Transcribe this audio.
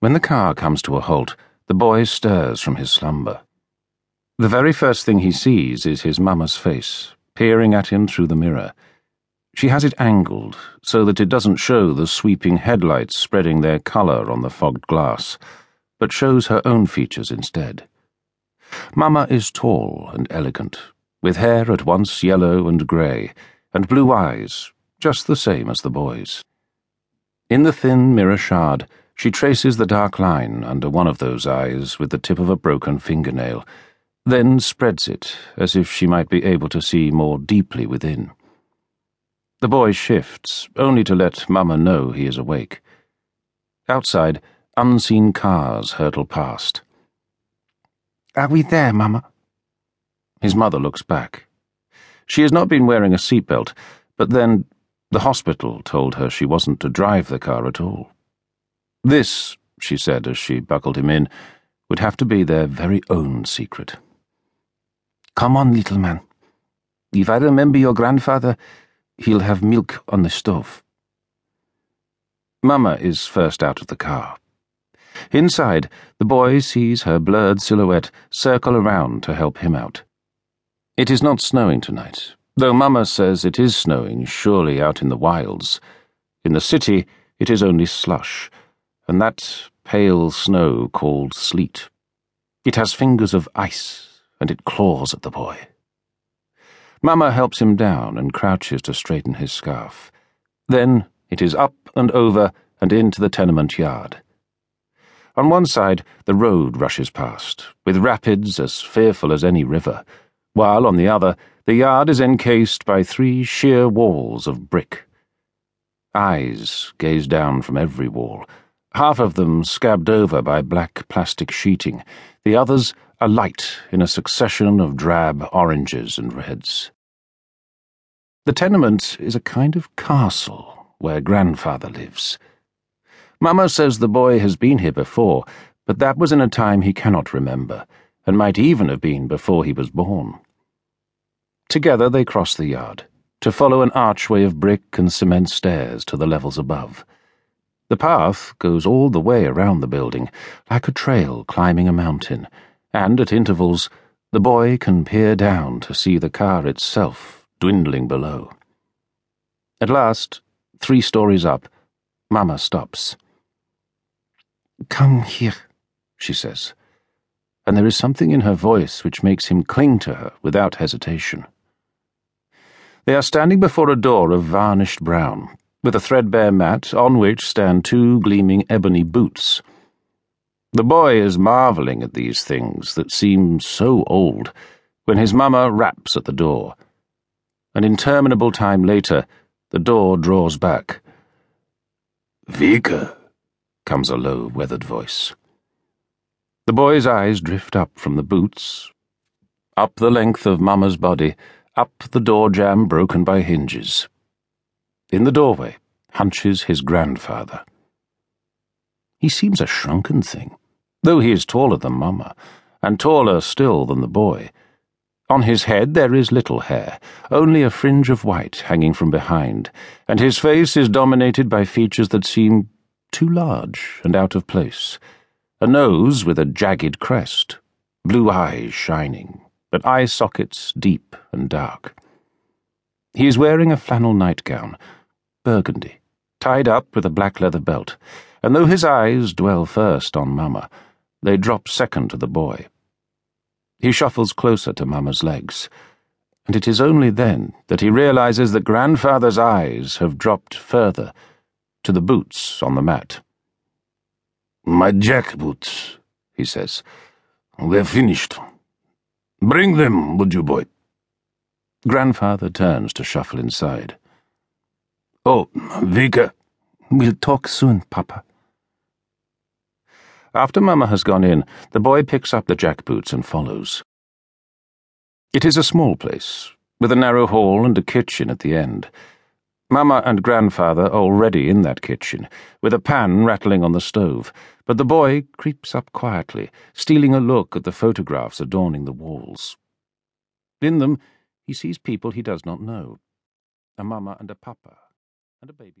When the car comes to a halt, the boy stirs from his slumber. The very first thing he sees is his mamma's face, peering at him through the mirror. She has it angled so that it doesn't show the sweeping headlights spreading their colour on the fogged glass, but shows her own features instead. Mamma is tall and elegant, with hair at once yellow and grey, and blue eyes, just the same as the boy's. In the thin mirror shard, she traces the dark line under one of those eyes with the tip of a broken fingernail, then spreads it as if she might be able to see more deeply within. The boy shifts, only to let Mamma know he is awake. Outside, unseen cars hurtle past. Are we there, Mamma? His mother looks back. She has not been wearing a seatbelt, but then the hospital told her she wasn't to drive the car at all. This, she said as she buckled him in, would have to be their very own secret. Come on, little man. If I remember your grandfather, he'll have milk on the stove. Mamma is first out of the car. Inside, the boy sees her blurred silhouette circle around to help him out. It is not snowing tonight, though Mamma says it is snowing surely out in the wilds. In the city, it is only slush and that pale snow called sleet. It has fingers of ice, and it claws at the boy. Mamma helps him down and crouches to straighten his scarf. Then it is up and over and into the tenement yard. On one side, the road rushes past, with rapids as fearful as any river, while on the other, the yard is encased by three sheer walls of brick. Eyes gaze down from every wall half of them scabbed over by black plastic sheeting, the others alight in a succession of drab oranges and reds. The tenement is a kind of castle where grandfather lives. Mamma says the boy has been here before, but that was in a time he cannot remember, and might even have been before he was born. Together they cross the yard, to follow an archway of brick and cement stairs to the levels above. The path goes all the way around the building, like a trail climbing a mountain, and at intervals, the boy can peer down to see the car itself dwindling below. At last, three stories up, Mamma stops. Come here, she says, and there is something in her voice which makes him cling to her without hesitation. They are standing before a door of varnished brown, with a threadbare mat on which stand two gleaming ebony boots. The boy is marvelling at these things that seem so old when his mamma raps at the door. An interminable time later, the door draws back. Vika, comes a low, weathered voice. The boy's eyes drift up from the boots, up the length of mamma's body, up the door jamb broken by hinges. In the doorway hunches his grandfather. He seems a shrunken thing, though he is taller than Mamma, and taller still than the boy. On his head there is little hair, only a fringe of white hanging from behind, and his face is dominated by features that seem too large and out of place. A nose with a jagged crest, blue eyes shining, but eye sockets deep and dark. He is wearing a flannel nightgown burgundy, tied up with a black leather belt, and though his eyes dwell first on Mamma, they drop second to the boy. He shuffles closer to Mamma's legs, and it is only then that he realizes that grandfather's eyes have dropped further to the boots on the mat. My jack boots, he says. They're finished. Bring them, would you, boy? Grandfather turns to shuffle inside. Oh, Vika. We'll talk soon, Papa. After Mamma has gone in, the boy picks up the jackboots and follows. It is a small place, with a narrow hall and a kitchen at the end. Mamma and grandfather are already in that kitchen, with a pan rattling on the stove, but the boy creeps up quietly, stealing a look at the photographs adorning the walls. In them, he sees people he does not know a mamma and a papa and a baby.